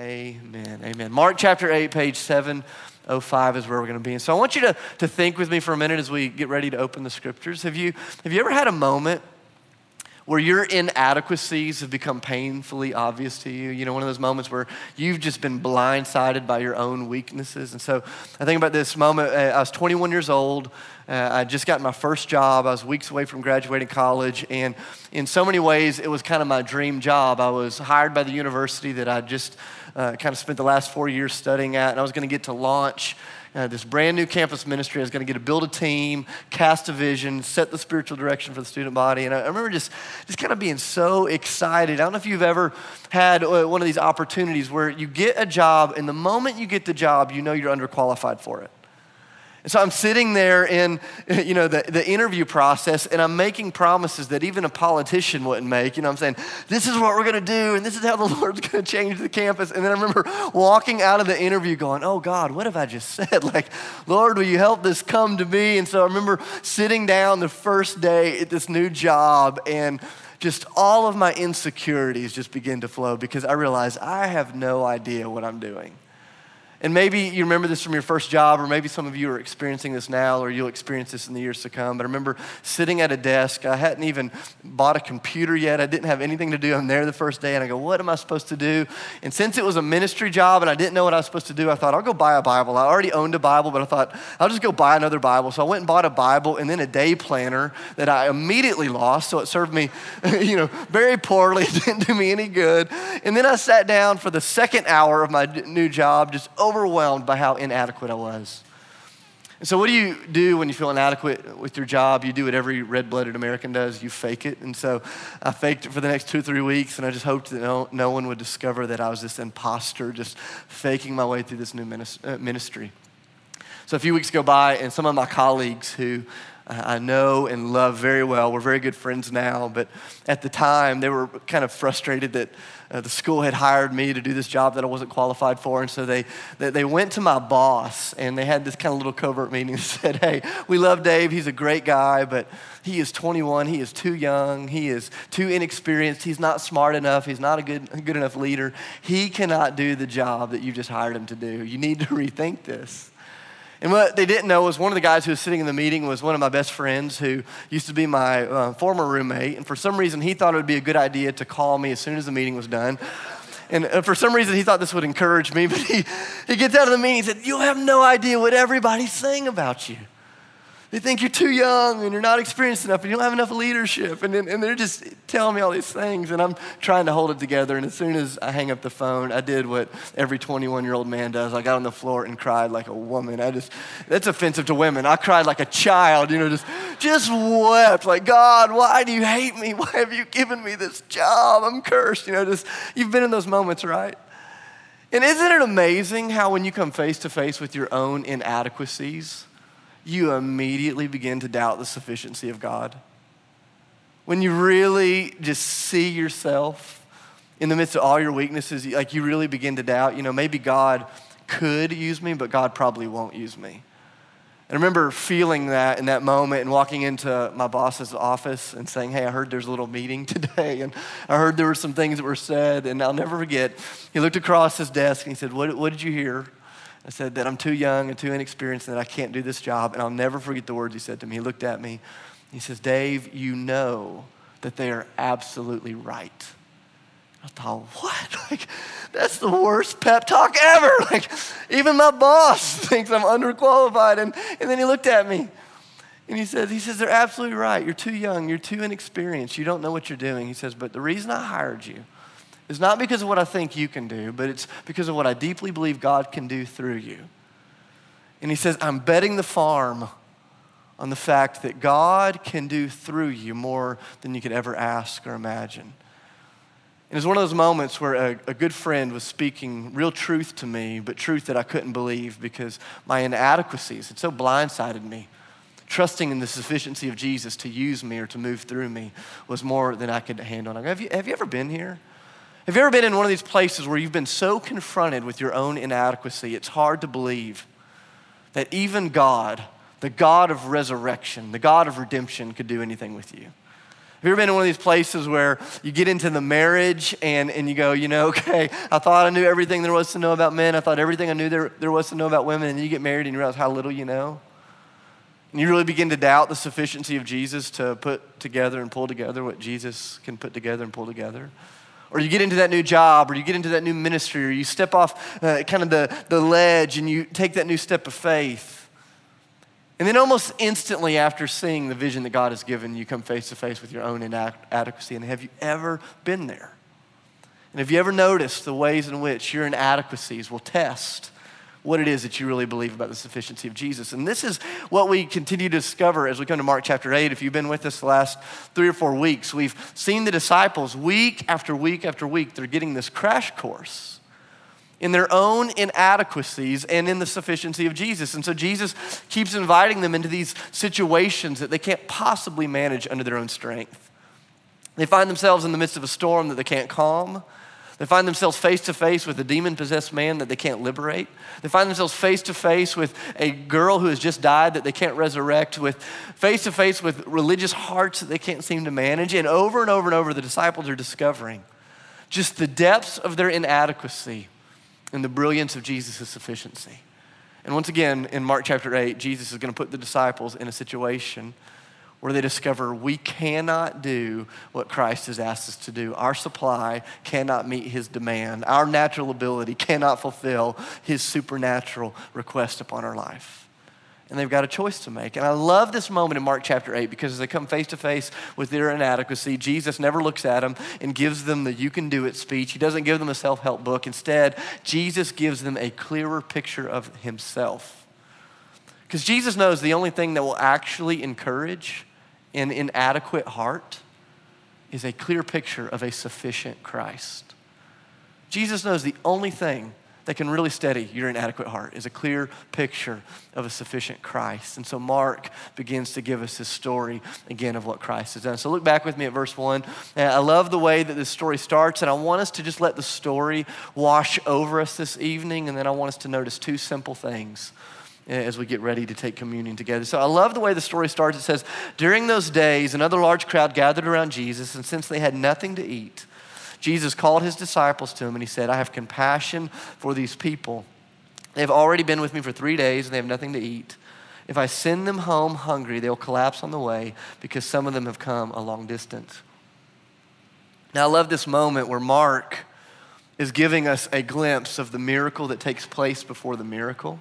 Amen. Amen. Mark chapter 8, page 705 is where we're going to be. And so I want you to, to think with me for a minute as we get ready to open the scriptures. Have you, have you ever had a moment where your inadequacies have become painfully obvious to you. You know, one of those moments where you've just been blindsided by your own weaknesses. And so I think about this moment. Uh, I was 21 years old. Uh, I just got my first job. I was weeks away from graduating college. And in so many ways, it was kind of my dream job. I was hired by the university that I just uh, kind of spent the last four years studying at, and I was going to get to launch uh, this brand new campus ministry. I was going to get to build a team, cast a vision, set the spiritual direction for the student body. And I, I remember just, just kind of being so excited. I don't know if you've ever had uh, one of these opportunities where you get a job, and the moment you get the job, you know you're underqualified for it. And so I'm sitting there in, you know, the, the interview process and I'm making promises that even a politician wouldn't make. You know, I'm saying, this is what we're going to do and this is how the Lord's going to change the campus. And then I remember walking out of the interview going, oh God, what have I just said? Like, Lord, will you help this come to me? And so I remember sitting down the first day at this new job and just all of my insecurities just begin to flow because I realized I have no idea what I'm doing. And maybe you remember this from your first job, or maybe some of you are experiencing this now, or you'll experience this in the years to come. But I remember sitting at a desk. I hadn't even bought a computer yet. I didn't have anything to do. I'm there the first day, and I go, What am I supposed to do? And since it was a ministry job and I didn't know what I was supposed to do, I thought, I'll go buy a Bible. I already owned a Bible, but I thought, I'll just go buy another Bible. So I went and bought a Bible and then a day planner that I immediately lost. So it served me, you know, very poorly. It didn't do me any good. And then I sat down for the second hour of my new job, just overwhelmed by how inadequate I was. And so, what do you do when you feel inadequate with your job? You do what every red blooded American does you fake it. And so, I faked it for the next two or three weeks, and I just hoped that no, no one would discover that I was this imposter, just faking my way through this new uh, ministry. So, a few weeks go by, and some of my colleagues who I know and love very well. We're very good friends now, but at the time they were kind of frustrated that uh, the school had hired me to do this job that I wasn't qualified for. And so they, they, they went to my boss and they had this kind of little covert meeting and said, Hey, we love Dave. He's a great guy, but he is 21. He is too young. He is too inexperienced. He's not smart enough. He's not a good, good enough leader. He cannot do the job that you just hired him to do. You need to rethink this. And what they didn't know was one of the guys who was sitting in the meeting was one of my best friends who used to be my uh, former roommate. And for some reason, he thought it would be a good idea to call me as soon as the meeting was done. And uh, for some reason, he thought this would encourage me. But he, he gets out of the meeting and said, You have no idea what everybody's saying about you. They think you're too young and you're not experienced enough and you don't have enough leadership. And, and they're just telling me all these things. And I'm trying to hold it together. And as soon as I hang up the phone, I did what every 21 year old man does. I got on the floor and cried like a woman. I just, that's offensive to women. I cried like a child, you know, just, just wept like, God, why do you hate me? Why have you given me this job? I'm cursed. You know, just, you've been in those moments, right? And isn't it amazing how when you come face to face with your own inadequacies, you immediately begin to doubt the sufficiency of God. When you really just see yourself in the midst of all your weaknesses, like you really begin to doubt, you know, maybe God could use me, but God probably won't use me. And I remember feeling that in that moment and walking into my boss's office and saying, Hey, I heard there's a little meeting today. And I heard there were some things that were said. And I'll never forget, he looked across his desk and he said, What, what did you hear? I said that I'm too young and too inexperienced and that I can't do this job. And I'll never forget the words he said to me. He looked at me. He says, Dave, you know that they are absolutely right. I thought, what? Like, that's the worst pep talk ever. Like, even my boss thinks I'm underqualified. And, and then he looked at me and he says, he says, they're absolutely right. You're too young. You're too inexperienced. You don't know what you're doing. He says, but the reason I hired you is not because of what I think you can do, but it's because of what I deeply believe God can do through you. And he says, I'm betting the farm on the fact that God can do through you more than you could ever ask or imagine. And it was one of those moments where a, a, good friend was speaking real truth to me, but truth that I couldn't believe because my inadequacies had so blindsided me. Trusting in the sufficiency of Jesus to use me or to move through me was more than I could handle. Have you, have you ever been here? Have you ever been in one of these places where you've been so confronted with your own inadequacy, it's hard to believe that even God, the God of resurrection, the God of redemption, could do anything with you? Have you ever been in one of these places where you get into the marriage and, and you go, you know, okay, I thought I knew everything there was to know about men. I thought everything I knew there, there was to know about women. And you get married and you realize how little you know. And you really begin to doubt the sufficiency of Jesus to put together and pull together what Jesus can put together and pull together. Or you get into that new job, or you get into that new ministry, or you step off uh, kind of the, the ledge and you take that new step of faith. And then, almost instantly after seeing the vision that God has given, you come face to face with your own inadequacy. And have you ever been there? And have you ever noticed the ways in which your inadequacies will test what it is that you really believe about the sufficiency of Jesus? And this is what we continue to discover as we come to Mark chapter 8. If you've been with us the last three or four weeks, we've seen the disciples week after week after week, they're getting this crash course in their own inadequacies and in the sufficiency of Jesus. And so Jesus keeps inviting them into these situations that they can't possibly manage under their own strength. They find themselves in the midst of a storm that they can't calm. They find themselves face to face with a demon possessed man that they can't liberate. They find themselves face to face with a girl who has just died that they can't resurrect, with face to face with religious hearts that they can't seem to manage. And over and over and over, the disciples are discovering just the depths of their inadequacy and the brilliance of Jesus' sufficiency. And once again, in Mark chapter 8, Jesus is going to put the disciples in a situation where they discover we cannot do what Christ has asked us to do. Our supply cannot meet his demand. Our natural ability cannot fulfill his supernatural request upon our life and they've got a choice to make. And I love this moment in Mark chapter 8 because as they come face to face with their inadequacy, Jesus never looks at them and gives them the you can do it speech. He doesn't give them a self help book. Instead, Jesus gives them a clearer picture of himself. Because Jesus knows the only thing that will actually encourage an inadequate heart is a clear picture of a sufficient Christ. Jesus knows the only thing that can really steady your inadequate heart is a clear picture of a sufficient Christ. And so Mark begins to give us his story again of what Christ has done. So look back with me at verse 1. And I love the way that this story starts, and I want us to just let the story wash over us this evening, and then I want us to notice two simple things Eh, as we get ready to take communion together. So I love the way the story starts. It says, During those days, another large crowd gathered around Jesus, and since they had nothing to eat, Jesus called his disciples to him and he said, I have compassion for these people. They've already been with me for three days and they have nothing to eat. If I send them home hungry, they'll collapse on the way because some of them have come a long distance. Now, I love this moment where Mark is giving us a glimpse of the miracle that takes place before the miracle.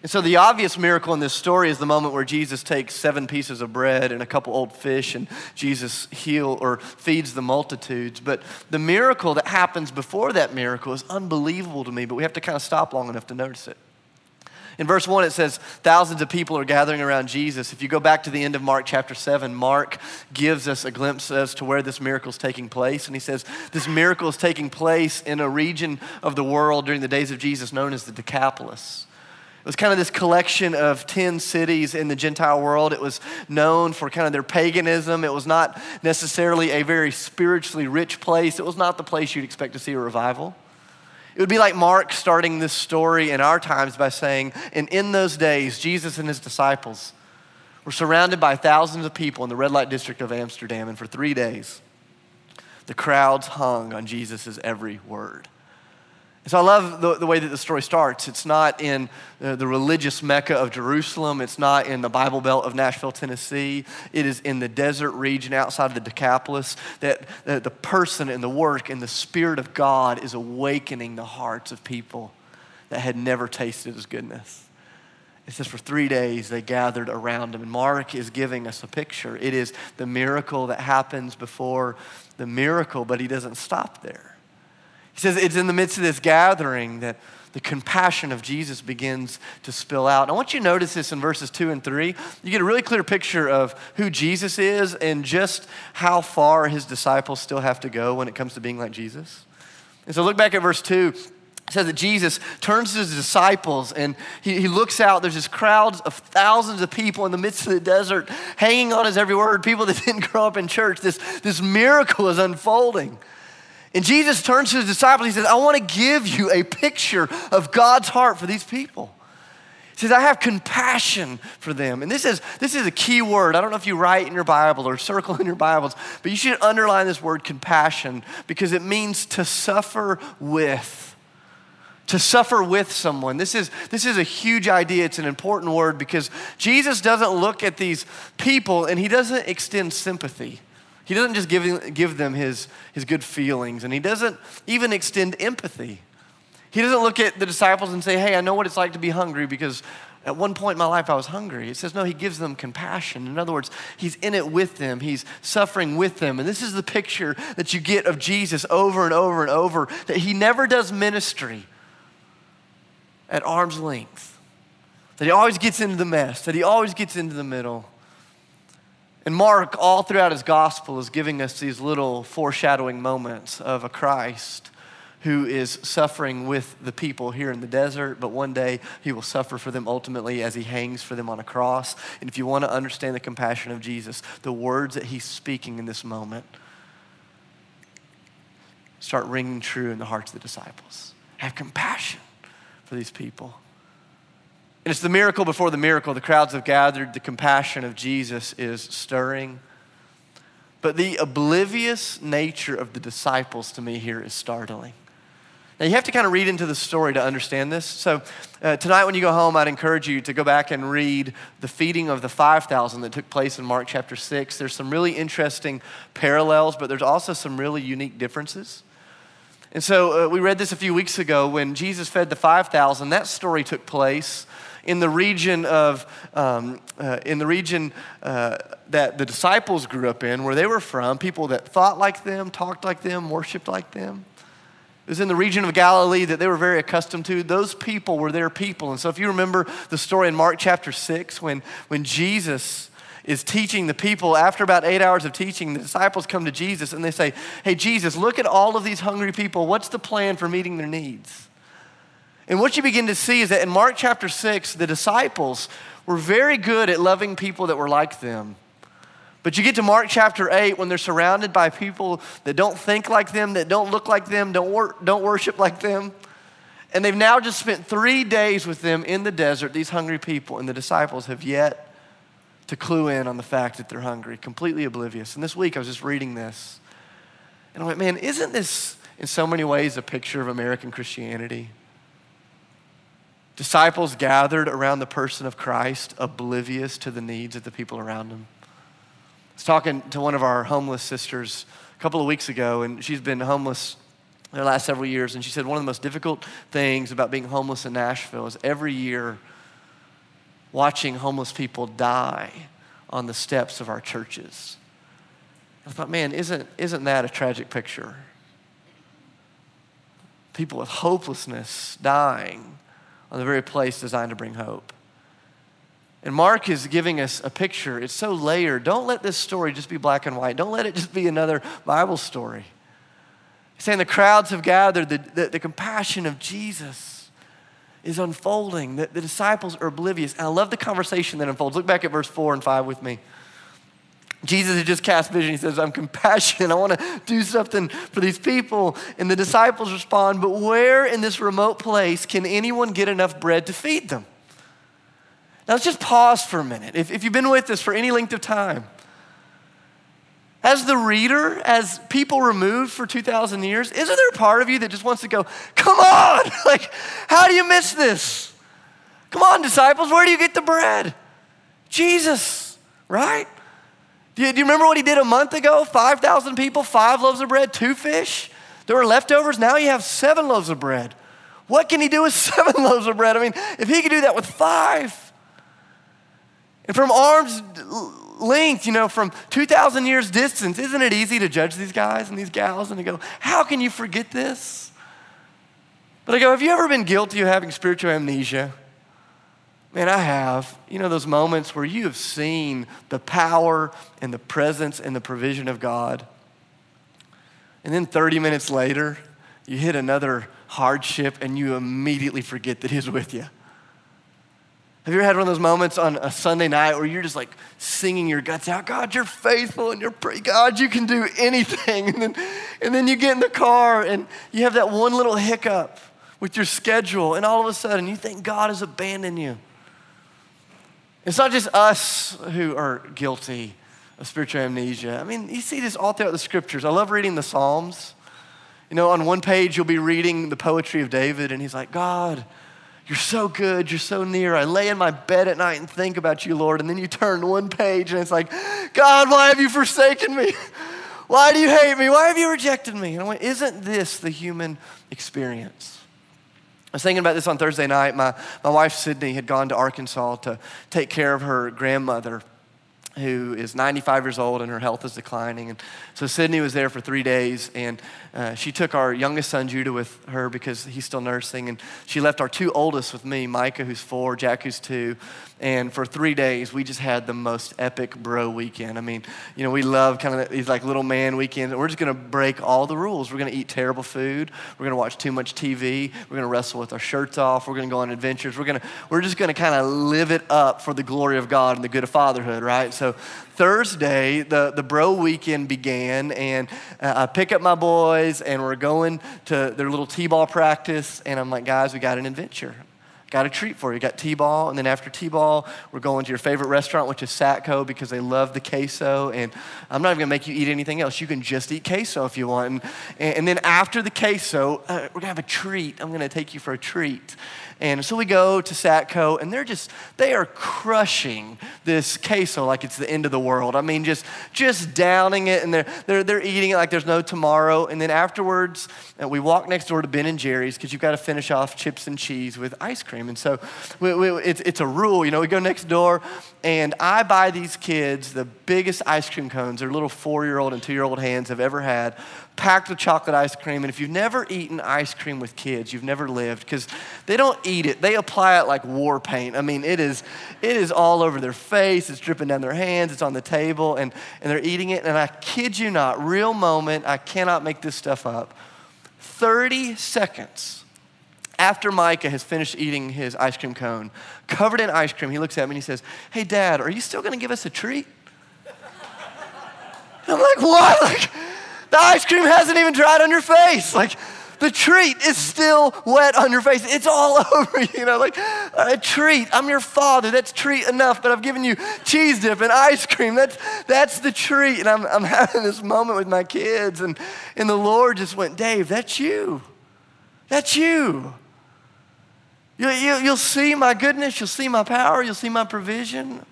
And so, the obvious miracle in this story is the moment where Jesus takes seven pieces of bread and a couple old fish, and Jesus heal or feeds the multitudes. But the miracle that happens before that miracle is unbelievable to me, but we have to kind of stop long enough to notice it. In verse 1, it says, Thousands of people are gathering around Jesus. If you go back to the end of Mark chapter 7, Mark gives us a glimpse as to where this miracle is taking place. And he says, This miracle is taking place in a region of the world during the days of Jesus known as the Decapolis. It was kind of this collection of 10 cities in the Gentile world. It was known for kind of their paganism. It was not necessarily a very spiritually rich place. It was not the place you'd expect to see a revival. It would be like Mark starting this story in our times by saying, and in those days, Jesus and his disciples were surrounded by thousands of people in the red light district of Amsterdam, and for three days, the crowds hung on Jesus' every word. So I love the, the way that the story starts. It's not in the, the religious Mecca of Jerusalem. It's not in the Bible Belt of Nashville, Tennessee. It is in the desert region outside of the Decapolis that the, the person and the work and the Spirit of God is awakening the hearts of people that had never tasted his goodness. It says for three days they gathered around him. And Mark is giving us a picture. It is the miracle that happens before the miracle, but he doesn't stop there. He says it's in the midst of this gathering that the compassion of Jesus begins to spill out. I want you to notice this in verses two and three. You get a really clear picture of who Jesus is and just how far his disciples still have to go when it comes to being like Jesus. And so look back at verse two. It says that Jesus turns to his disciples and he, he looks out. There's this crowds of thousands of people in the midst of the desert hanging on his every word, people that didn't grow up in church. This, this miracle is unfolding. And Jesus turns to his disciples. He says, I want to give you a picture of God's heart for these people. He says, I have compassion for them. And this is, this is a key word. I don't know if you write in your Bible or circle in your Bibles, but you should underline this word compassion because it means to suffer with. To suffer with someone. This is, this is a huge idea. It's an important word because Jesus doesn't look at these people and he doesn't extend sympathy. He doesn't just give, give them his, his good feelings and he doesn't even extend empathy. He doesn't look at the disciples and say, Hey, I know what it's like to be hungry because at one point in my life I was hungry. It says, No, he gives them compassion. In other words, he's in it with them, he's suffering with them. And this is the picture that you get of Jesus over and over and over that he never does ministry at arm's length, that he always gets into the mess, that he always gets into the middle. And Mark, all throughout his gospel, is giving us these little foreshadowing moments of a Christ who is suffering with the people here in the desert, but one day he will suffer for them ultimately as he hangs for them on a cross. And if you want to understand the compassion of Jesus, the words that he's speaking in this moment start ringing true in the hearts of the disciples. Have compassion for these people. And it's the miracle before the miracle. The crowds have gathered, the compassion of Jesus is stirring. But the oblivious nature of the disciples to me here is startling. Now, you have to kind of read into the story to understand this. So, uh, tonight when you go home, I'd encourage you to go back and read the feeding of the 5,000 that took place in Mark chapter 6. There's some really interesting parallels, but there's also some really unique differences. And so, uh, we read this a few weeks ago when Jesus fed the 5,000. That story took place in the region of um, uh, in the region uh, that the disciples grew up in where they were from people that thought like them talked like them worshiped like them it was in the region of Galilee that they were very accustomed to. Those people were their people. And so, if you remember the story in Mark chapter 6, when, when Jesus is teaching the people, after about eight hours of teaching, the disciples come to Jesus and they say, Hey, Jesus, look at all of these hungry people. What's the plan for meeting their needs? And what you begin to see is that in Mark chapter 6, the disciples were very good at loving people that were like them. But you get to Mark chapter 8 when they're surrounded by people that don't think like them, that don't look like them, don't, wor- don't worship like them. And they've now just spent three days with them in the desert, these hungry people, and the disciples have yet to clue in on the fact that they're hungry, completely oblivious. And this week I was just reading this, and I went, man, isn't this in so many ways a picture of American Christianity? Disciples gathered around the person of Christ, oblivious to the needs of the people around them I was talking to one of our homeless sisters a couple of weeks ago, and she's been homeless the last several years. And she said one of the most difficult things about being homeless in Nashville is every year watching homeless people die on the steps of our churches. I thought, man, isn't, isn't that a tragic picture? People with hopelessness dying on the very place designed to bring hope. And Mark is giving us a picture. It's so layered. Don't let this story just be black and white. Don't let it just be another Bible story. He's saying the crowds have gathered, the, the, the compassion of Jesus is unfolding. The, the disciples are oblivious. And I love the conversation that unfolds. Look back at verse 4 and 5 with me. Jesus had just cast vision. He says, I'm compassionate. I want to do something for these people. And the disciples respond, But where in this remote place can anyone get enough bread to feed them? Now let's just pause for a minute. If, if you've been with us for any length of time, as the reader, as people removed for 2,000 years, isn't there a part of you that just wants to go, come on? like, how do you miss this? Come on, disciples, where do you get the bread? Jesus, right? Do you, do you remember what he did a month ago? 5,000 people, five loaves of bread, two fish. There were leftovers. Now you have seven loaves of bread. What can he do with seven loaves of bread? I mean, if he could do that with five, and from arm's length, you know, from 2,000 years distance, isn't it easy to judge these guys and these gals and to go, how can you forget this? But I go, have you ever been guilty of having spiritual amnesia? Man, I have. You know, those moments where you have seen the power and the presence and the provision of God. And then 30 minutes later, you hit another hardship and you immediately forget that He's with you. Have you ever had one of those moments on a Sunday night where you're just like singing your guts out? God, you're faithful and you're pretty. God, you can do anything. And then, and then you get in the car and you have that one little hiccup with your schedule, and all of a sudden you think God has abandoned you. It's not just us who are guilty of spiritual amnesia. I mean, you see this all throughout the scriptures. I love reading the Psalms. You know, on one page, you'll be reading the poetry of David, and he's like, God, you're so good. You're so near. I lay in my bed at night and think about you, Lord. And then you turn one page and it's like, God, why have you forsaken me? Why do you hate me? Why have you rejected me? And I went, Isn't this the human experience? I was thinking about this on Thursday night. My, my wife, Sydney, had gone to Arkansas to take care of her grandmother who is 95 years old and her health is declining. And so Sydney was there for three days, and uh, she took our youngest son, Judah, with her because he's still nursing. And she left our two oldest with me, Micah, who's four, Jack, who's two. And for three days, we just had the most epic bro weekend. I mean, you know, we love kind of these like little man weekends. We're just going to break all the rules. We're going to eat terrible food. We're going to watch too much TV. We're going to wrestle with our shirts off. We're going to go on adventures. We're to, we're just going to kind of live it up for the glory of God and the good of fatherhood, right? So Thursday, the, the bro weekend began, and uh, I pick up my boys, and we're going to their little t-ball practice, and I'm like, guys, we got an adventure got a treat for you. Got T-ball, and then after T-ball, we're going to your favorite restaurant, which is Satco, because they love the queso. And I'm not even gonna make you eat anything else. You can just eat queso if you want. And, and then after the queso, uh, we're gonna have a treat. I'm gonna take you for a treat. And so we go to Satco, and they're just, they are crushing this queso like it's the end of the world. I mean, just, just downing it, and they're, they're, they're eating it like there's no tomorrow. And then afterwards, uh, we walk next door to Ben and Jerry's because you've got to finish off chips and cheese with ice cream. And so we, we, it's, it's a rule, you know, we go next door, and I buy these kids the biggest ice cream cones their little four year old and two year old hands have ever had packed with chocolate ice cream. And if you've never eaten ice cream with kids, you've never lived because they don't eat it. They apply it like war paint. I mean, it is, it is all over their face. It's dripping down their hands. It's on the table and, and they're eating it. And I kid you not, real moment, I cannot make this stuff up. 30 seconds after Micah has finished eating his ice cream cone, covered in ice cream, he looks at me and he says, Hey, Dad, are you still going to give us a treat? I'm like, What? Like, the ice cream hasn't even dried on your face. Like, the treat is still wet on your face. It's all over, you know, like a treat. I'm your father. That's treat enough, but I've given you cheese dip and ice cream. That's, that's the treat. And I'm, I'm having this moment with my kids, and, and the Lord just went, Dave, that's you. That's you. You, you. You'll see my goodness. You'll see my power. You'll see my provision.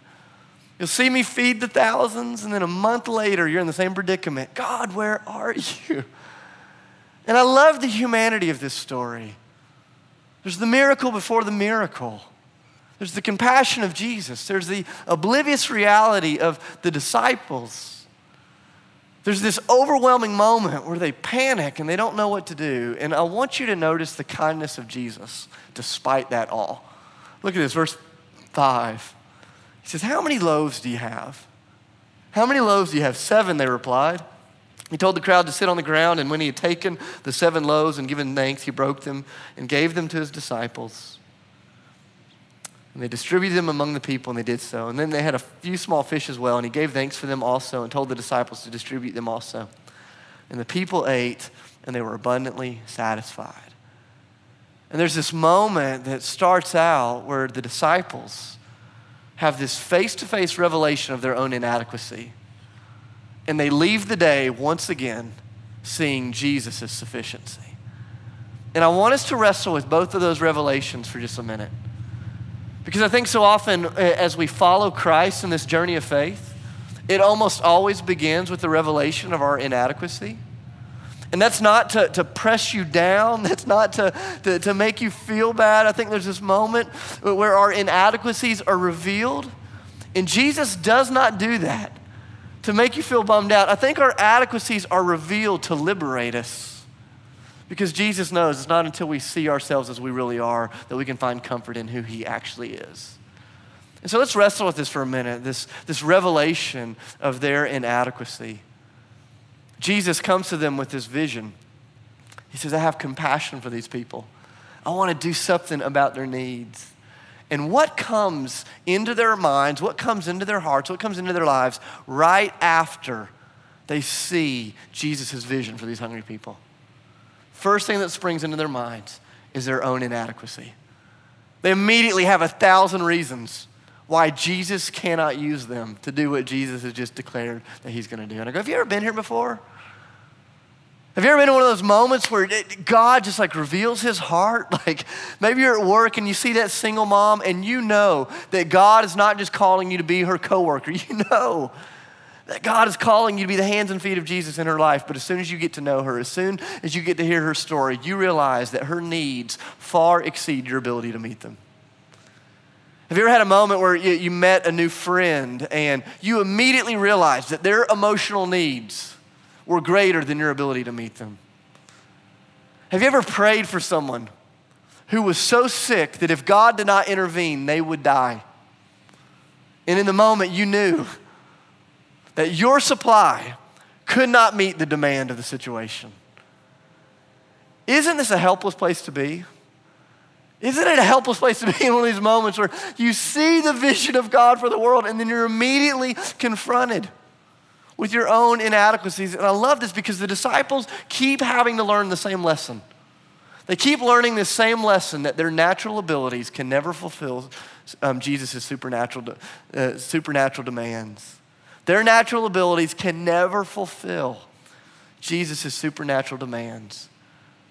You'll see me feed the thousands, and then a month later, you're in the same predicament. God, where are you? And I love the humanity of this story. There's the miracle before the miracle. There's the compassion of Jesus. There's the oblivious reality of the disciples. There's this overwhelming moment where they panic and they don't know what to do. And I want you to notice the kindness of Jesus despite that all. Look at this, verse 5. He says, How many loaves do you have? How many loaves do you have? Seven, they replied. He told the crowd to sit on the ground, and when he had taken the seven loaves and given thanks, he broke them and gave them to his disciples. And they distributed them among the people, and they did so. And then they had a few small fish as well, and he gave thanks for them also and told the disciples to distribute them also. And the people ate, and they were abundantly satisfied. And there's this moment that starts out where the disciples, have this face to face revelation of their own inadequacy. And they leave the day once again seeing Jesus' sufficiency. And I want us to wrestle with both of those revelations for just a minute. Because I think so often uh, as we follow Christ in this journey of faith, it almost always begins with the revelation of our inadequacy. And that's not to, to press you down, that's not to, to, to make you feel bad. I think there's this moment where our inadequacies are revealed. And Jesus does not do that to make you feel bummed out. I think our adequacies are revealed to liberate us. Because Jesus knows it's not until we see ourselves as we really are that we can find comfort in who He actually is. And so let's wrestle with this for a minute this, this revelation of their inadequacy. Jesus comes to them with this vision. He says, I have compassion for these people. I want to do something about their needs. And what comes into their minds, what comes into their hearts, what comes into their lives right after they see Jesus' vision for these hungry people? First thing that springs into their minds is their own inadequacy. They immediately have a thousand reasons why Jesus cannot use them to do what Jesus has just declared that he's going to do. And I go, Have you ever been here before? Have you ever been in one of those moments where God just like reveals his heart? Like maybe you're at work and you see that single mom and you know that God is not just calling you to be her coworker. You know that God is calling you to be the hands and feet of Jesus in her life. But as soon as you get to know her, as soon as you get to hear her story, you realize that her needs far exceed your ability to meet them. Have you ever had a moment where you, you met a new friend and you immediately realized that their emotional needs were greater than your ability to meet them? Have you ever prayed for someone who was so sick that if God did not intervene, they would die? And in the moment, you knew that your supply could not meet the demand of the situation. Isn't this a helpless place to be? Isn't it a helpless place to be in one of these moments where you see the vision of God for the world and then you're immediately confronted with your own inadequacies? And I love this because the disciples keep having to learn the same lesson. They keep learning this same lesson that their natural abilities can never fulfill um, Jesus' supernatural, uh, supernatural demands. Their natural abilities can never fulfill Jesus' supernatural demands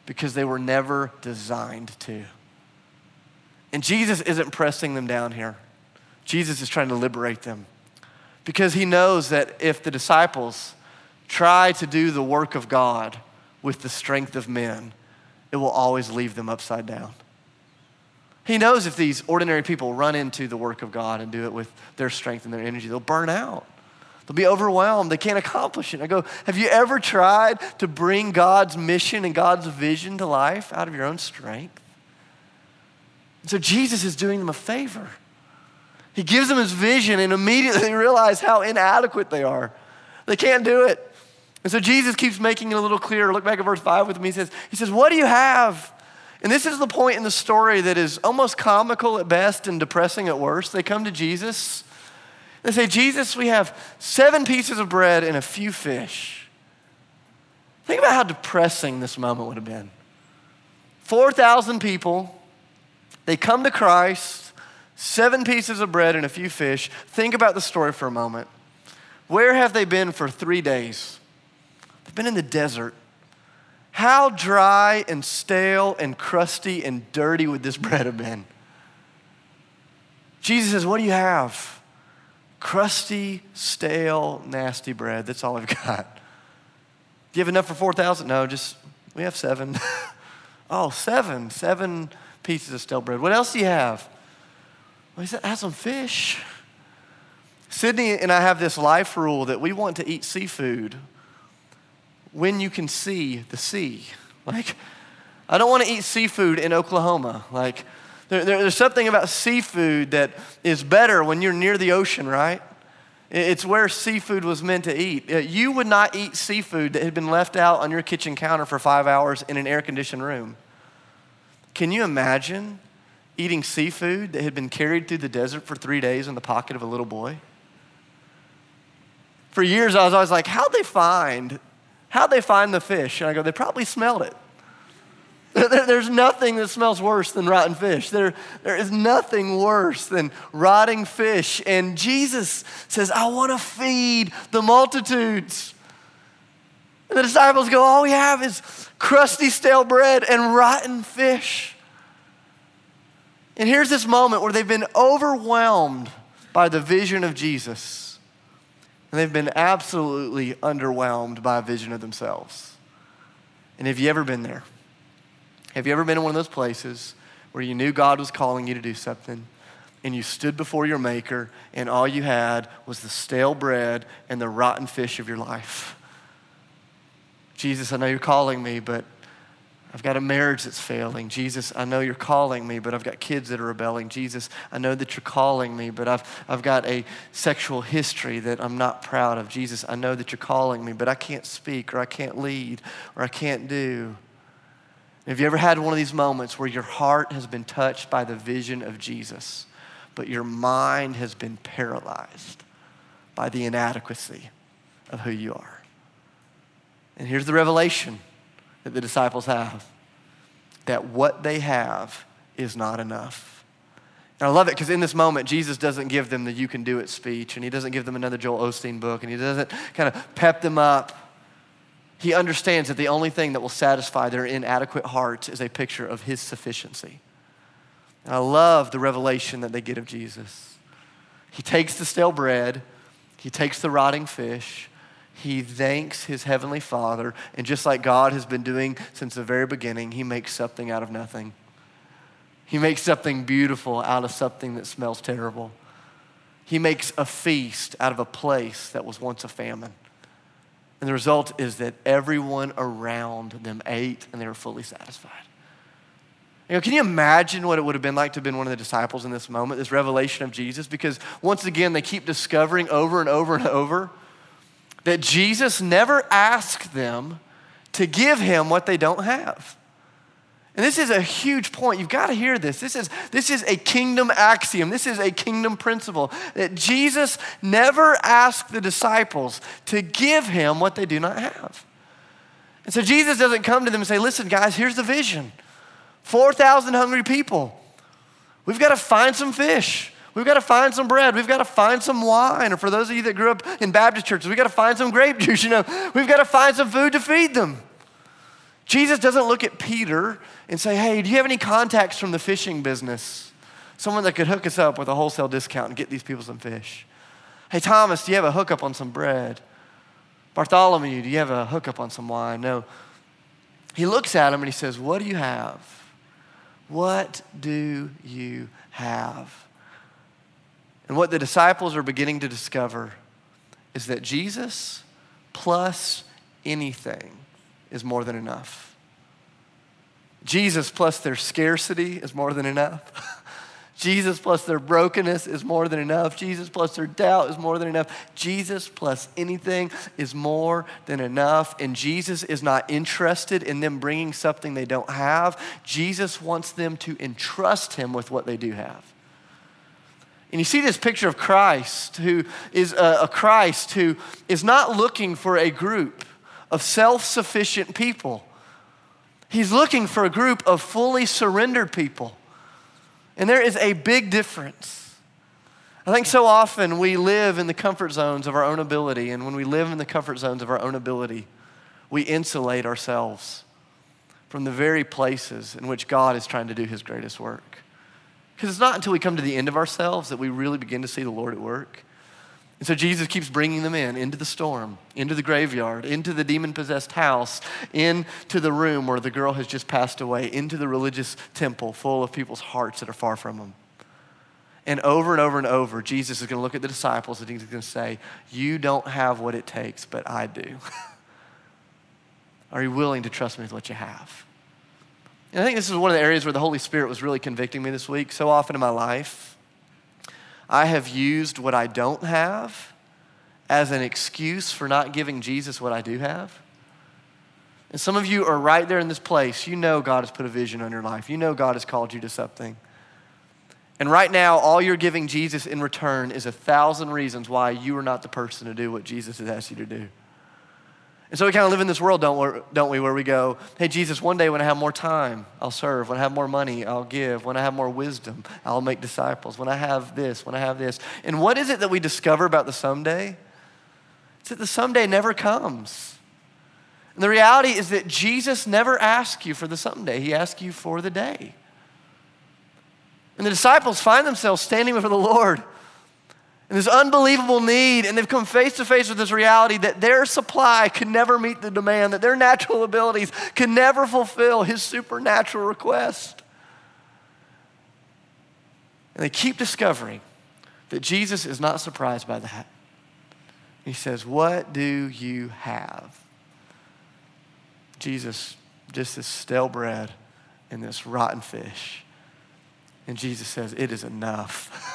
because they were never designed to. And Jesus isn't pressing them down here. Jesus is trying to liberate them because he knows that if the disciples try to do the work of God with the strength of men, it will always leave them upside down. He knows if these ordinary people run into the work of God and do it with their strength and their energy, they'll burn out. They'll be overwhelmed. They can't accomplish it. I go, Have you ever tried to bring God's mission and God's vision to life out of your own strength? So Jesus is doing them a favor. He gives them his vision and immediately they realize how inadequate they are. They can't do it. And so Jesus keeps making it a little clearer. Look back at verse 5 with me. He says, he says, What do you have? And this is the point in the story that is almost comical at best and depressing at worst. They come to Jesus. They say, Jesus, we have seven pieces of bread and a few fish. Think about how depressing this moment would have been. 4,000 people, they come to Christ, seven pieces of bread and a few fish. Think about the story for a moment. Where have they been for three days? They've been in the desert. How dry and stale and crusty and dirty would this bread have been? Jesus says, What do you have? Crusty, stale, nasty bread. That's all I've got. Do you have enough for 4,000? No, just, we have seven. oh, seven. Seven pieces of stale bread. What else do you have? Well, he said, have some fish. Sydney and I have this life rule that we want to eat seafood when you can see the sea. Like, I don't want to eat seafood in Oklahoma. Like, there, there, there's something about seafood that is better when you're near the ocean, right? It's where seafood was meant to eat. Uh, you would not eat seafood that had been left out on your kitchen counter for five hours in an air conditioned room. Can you imagine eating seafood that had been carried through the desert for three days in the pocket of a little boy? For years, I was always like, how'd they find, how'd they find the fish? And I go, they probably smelled it. There's nothing that smells worse than rotten fish. There, there is nothing worse than rotting fish. And Jesus says, I want to feed the multitudes. And the disciples go, All we have is crusty, stale bread and rotten fish. And here's this moment where they've been overwhelmed by the vision of Jesus. And they've been absolutely underwhelmed by a vision of themselves. And have you ever been there? Have you ever been in one of those places where you knew God was calling you to do something and you stood before your maker and all you had was the stale bread and the rotten fish of your life? Jesus, I know you're calling me, but I've got a marriage that's failing. Jesus, I know you're calling me, but I've got kids that are rebelling. Jesus, I know that you're calling me, but I've, I've got a sexual history that I'm not proud of. Jesus, I know that you're calling me, but I can't speak or I can't lead or I can't do. Have you ever had one of these moments where your heart has been touched by the vision of Jesus, but your mind has been paralyzed by the inadequacy of who you are? And here's the revelation that the disciples have that what they have is not enough. And I love it because in this moment, Jesus doesn't give them the you can do it speech, and he doesn't give them another Joel Osteen book, and he doesn't kind of pep them up. He understands that the only thing that will satisfy their inadequate hearts is a picture of his sufficiency. And I love the revelation that they get of Jesus. He takes the stale bread, he takes the rotting fish, he thanks his heavenly Father, and just like God has been doing since the very beginning, he makes something out of nothing. He makes something beautiful out of something that smells terrible. He makes a feast out of a place that was once a famine. And the result is that everyone around them ate and they were fully satisfied. You know, can you imagine what it would have been like to have been one of the disciples in this moment, this revelation of Jesus? Because once again, they keep discovering over and over and over that Jesus never asked them to give him what they don't have. And this is a huge point. You've got to hear this. This is, this is a kingdom axiom. This is a kingdom principle that Jesus never asked the disciples to give him what they do not have. And so Jesus doesn't come to them and say, Listen, guys, here's the vision 4,000 hungry people. We've got to find some fish. We've got to find some bread. We've got to find some wine. Or for those of you that grew up in Baptist churches, we've got to find some grape juice. You know, we've got to find some food to feed them. Jesus doesn't look at Peter and say, Hey, do you have any contacts from the fishing business? Someone that could hook us up with a wholesale discount and get these people some fish. Hey, Thomas, do you have a hookup on some bread? Bartholomew, do you have a hookup on some wine? No. He looks at him and he says, What do you have? What do you have? And what the disciples are beginning to discover is that Jesus plus anything is more than enough. Jesus plus their scarcity is more than enough. Jesus plus their brokenness is more than enough. Jesus plus their doubt is more than enough. Jesus plus anything is more than enough. And Jesus is not interested in them bringing something they don't have. Jesus wants them to entrust him with what they do have. And you see this picture of Christ, who is a, Christ who is not looking for a group of self sufficient people. He's looking for a group of fully surrendered people. And there is a big difference. I think so often we live in the comfort zones of our own ability, and when we live in the comfort zones of our own ability, we insulate ourselves from the very places in which God is trying to do his greatest work. Because it's not until we come to the end of ourselves that we really begin to see the Lord at work. And so Jesus keeps bringing them in, into the storm, into the graveyard, into the demon possessed house, into the room where the girl has just passed away, into the religious temple full of people's hearts that are far from him. And over and over and over, Jesus is going to look at the disciples and he's going to say, You don't have what it takes, but I do. are you willing to trust me with what you have? And I think this is one of the areas where the Holy Spirit was really convicting me this week. So often in my life, I have used what I don't have as an excuse for not giving Jesus what I do have. And some of you are right there in this place. You know God has put a vision on your life, you know God has called you to something. And right now, all you're giving Jesus in return is a thousand reasons why you are not the person to do what Jesus has asked you to do. And so we kind of live in this world, don't, don't we, where we go, hey, Jesus, one day when I have more time, I'll serve. When I have more money, I'll give. When I have more wisdom, I'll make disciples. When I have this, when I have this. And what is it that we discover about the someday? It's that the someday never comes. And the reality is that Jesus never asks you for the someday, He asks you for the day. And the disciples find themselves standing before the Lord and this unbelievable need, and they've come face to face with this reality that their supply can never meet the demand, that their natural abilities can never fulfill his supernatural request. And they keep discovering that Jesus is not surprised by that. He says, What do you have? Jesus, just this stale bread and this rotten fish. And Jesus says, It is enough.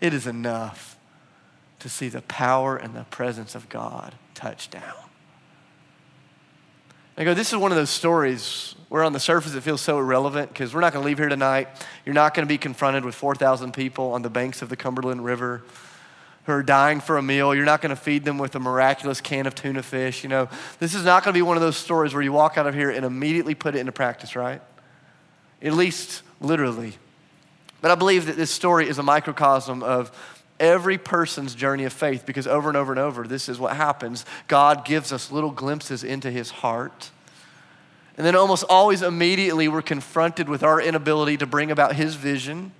It is enough to see the power and the presence of God touch down. I go, this is one of those stories where on the surface it feels so irrelevant because we're not going to leave here tonight. You're not going to be confronted with 4,000 people on the banks of the Cumberland River who are dying for a meal. You're not going to feed them with a miraculous can of tuna fish. You know, this is not going to be one of those stories where you walk out of here and immediately put it into practice, right? At least literally. But I believe that this story is a microcosm of every person's journey of faith because over and over and over, this is what happens. God gives us little glimpses into his heart. And then almost always immediately we're confronted with our inability to bring about his vision.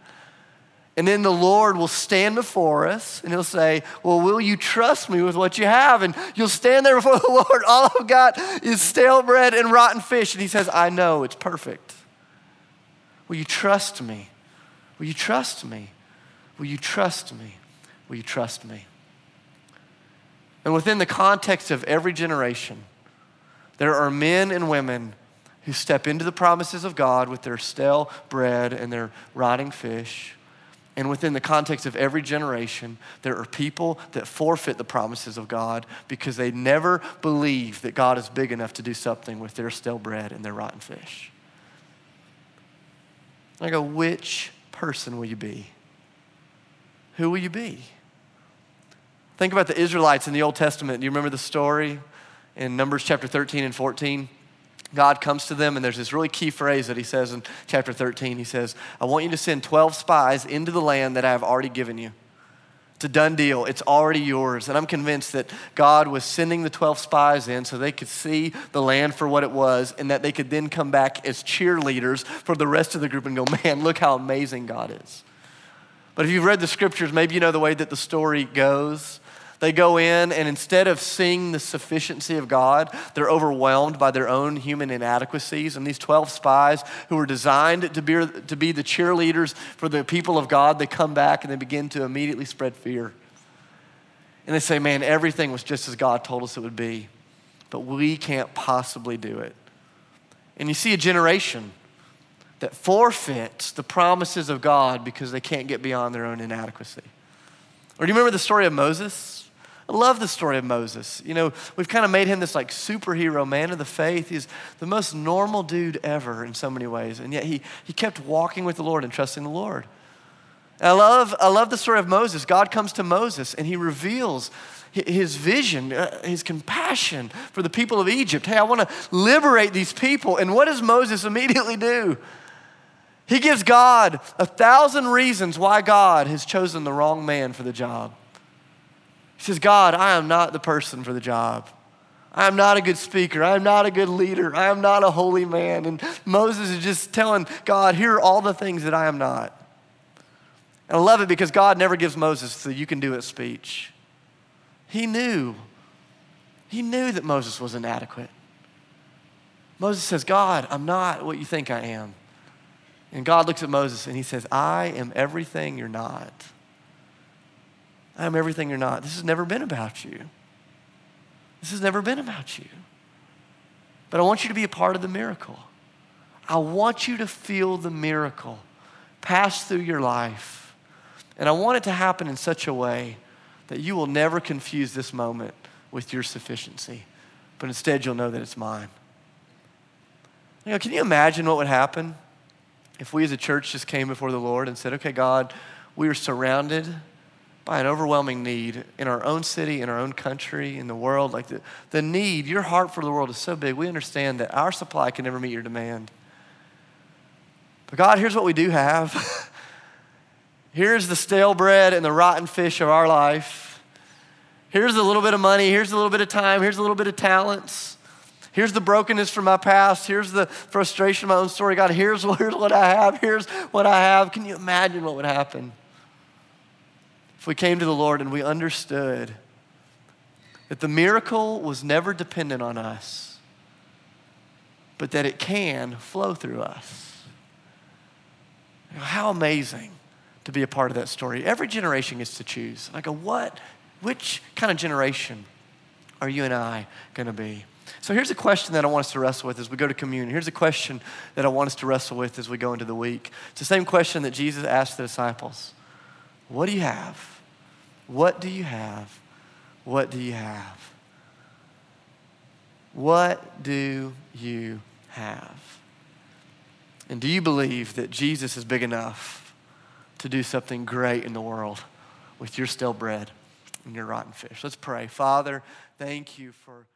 And then the Lord will stand before us and he'll say, Well, will you trust me with what you have? And you'll stand there before the Lord. All I've got is stale bread and rotten fish. And he says, I know, it's perfect. Will you trust me? Will you trust me? Will you trust me? Will you trust me? And within the context of every generation, there are men and women who step into the promises of God with their stale bread and their rotting fish. And within the context of every generation, there are people that forfeit the promises of God because they never believe that God is big enough to do something with their stale bread and their rotten fish. I go, which person will you be? Who will you be? Think about the Israelites in the Old Testament. Do you remember the story in Numbers chapter 13 and 14? God comes to them, and there's this really key phrase that he says in chapter 13. He says, I want you to send 12 spies into the land that I have already given you. It's a done deal. It's already yours. And I'm convinced that God was sending the 12 spies in so they could see the land for what it was and that they could then come back as cheerleaders for the rest of the group and go, man, look how amazing God is. But if you've read the scriptures, maybe you know the way that the story goes. They go in, and instead of seeing the sufficiency of God, they're overwhelmed by their own human inadequacies. And these 12 spies, who were designed to be, to be the cheerleaders for the people of God, they come back and they begin to immediately spread fear. And they say, Man, everything was just as God told us it would be, but we can't possibly do it. And you see a generation that forfeits the promises of God because they can't get beyond their own inadequacy. Or do you remember the story of Moses? I love the story of Moses. You know, we've kind of made him this like superhero man of the faith. He's the most normal dude ever in so many ways. And yet he, he kept walking with the Lord and trusting the Lord. I love, I love the story of Moses. God comes to Moses and he reveals his vision, uh, his compassion for the people of Egypt. Hey, I want to liberate these people. And what does Moses immediately do? He gives God a thousand reasons why God has chosen the wrong man for the job. He says, God, I am not the person for the job. I am not a good speaker. I am not a good leader. I am not a holy man. And Moses is just telling God, here are all the things that I am not. And I love it because God never gives Moses the you can do it speech. He knew. He knew that Moses was inadequate. Moses says, God, I'm not what you think I am. And God looks at Moses and he says, I am everything you're not. I am everything you're not. This has never been about you. This has never been about you. But I want you to be a part of the miracle. I want you to feel the miracle pass through your life. And I want it to happen in such a way that you will never confuse this moment with your sufficiency, but instead you'll know that it's mine. You know, can you imagine what would happen if we as a church just came before the Lord and said, okay, God, we are surrounded by an overwhelming need in our own city, in our own country, in the world. Like the, the need, your heart for the world is so big. We understand that our supply can never meet your demand. But God, here's what we do have. here's the stale bread and the rotten fish of our life. Here's a little bit of money. Here's a little bit of time. Here's a little bit of talents. Here's the brokenness from my past. Here's the frustration of my own story. God, here's, here's what I have. Here's what I have. Can you imagine what would happen? If we came to the Lord and we understood that the miracle was never dependent on us, but that it can flow through us. How amazing to be a part of that story. Every generation gets to choose. I go, what? Which kind of generation are you and I going to be? So here's a question that I want us to wrestle with as we go to communion. Here's a question that I want us to wrestle with as we go into the week. It's the same question that Jesus asked the disciples What do you have? What do you have? What do you have? What do you have? And do you believe that Jesus is big enough to do something great in the world with your stale bread and your rotten fish? Let's pray. Father, thank you for.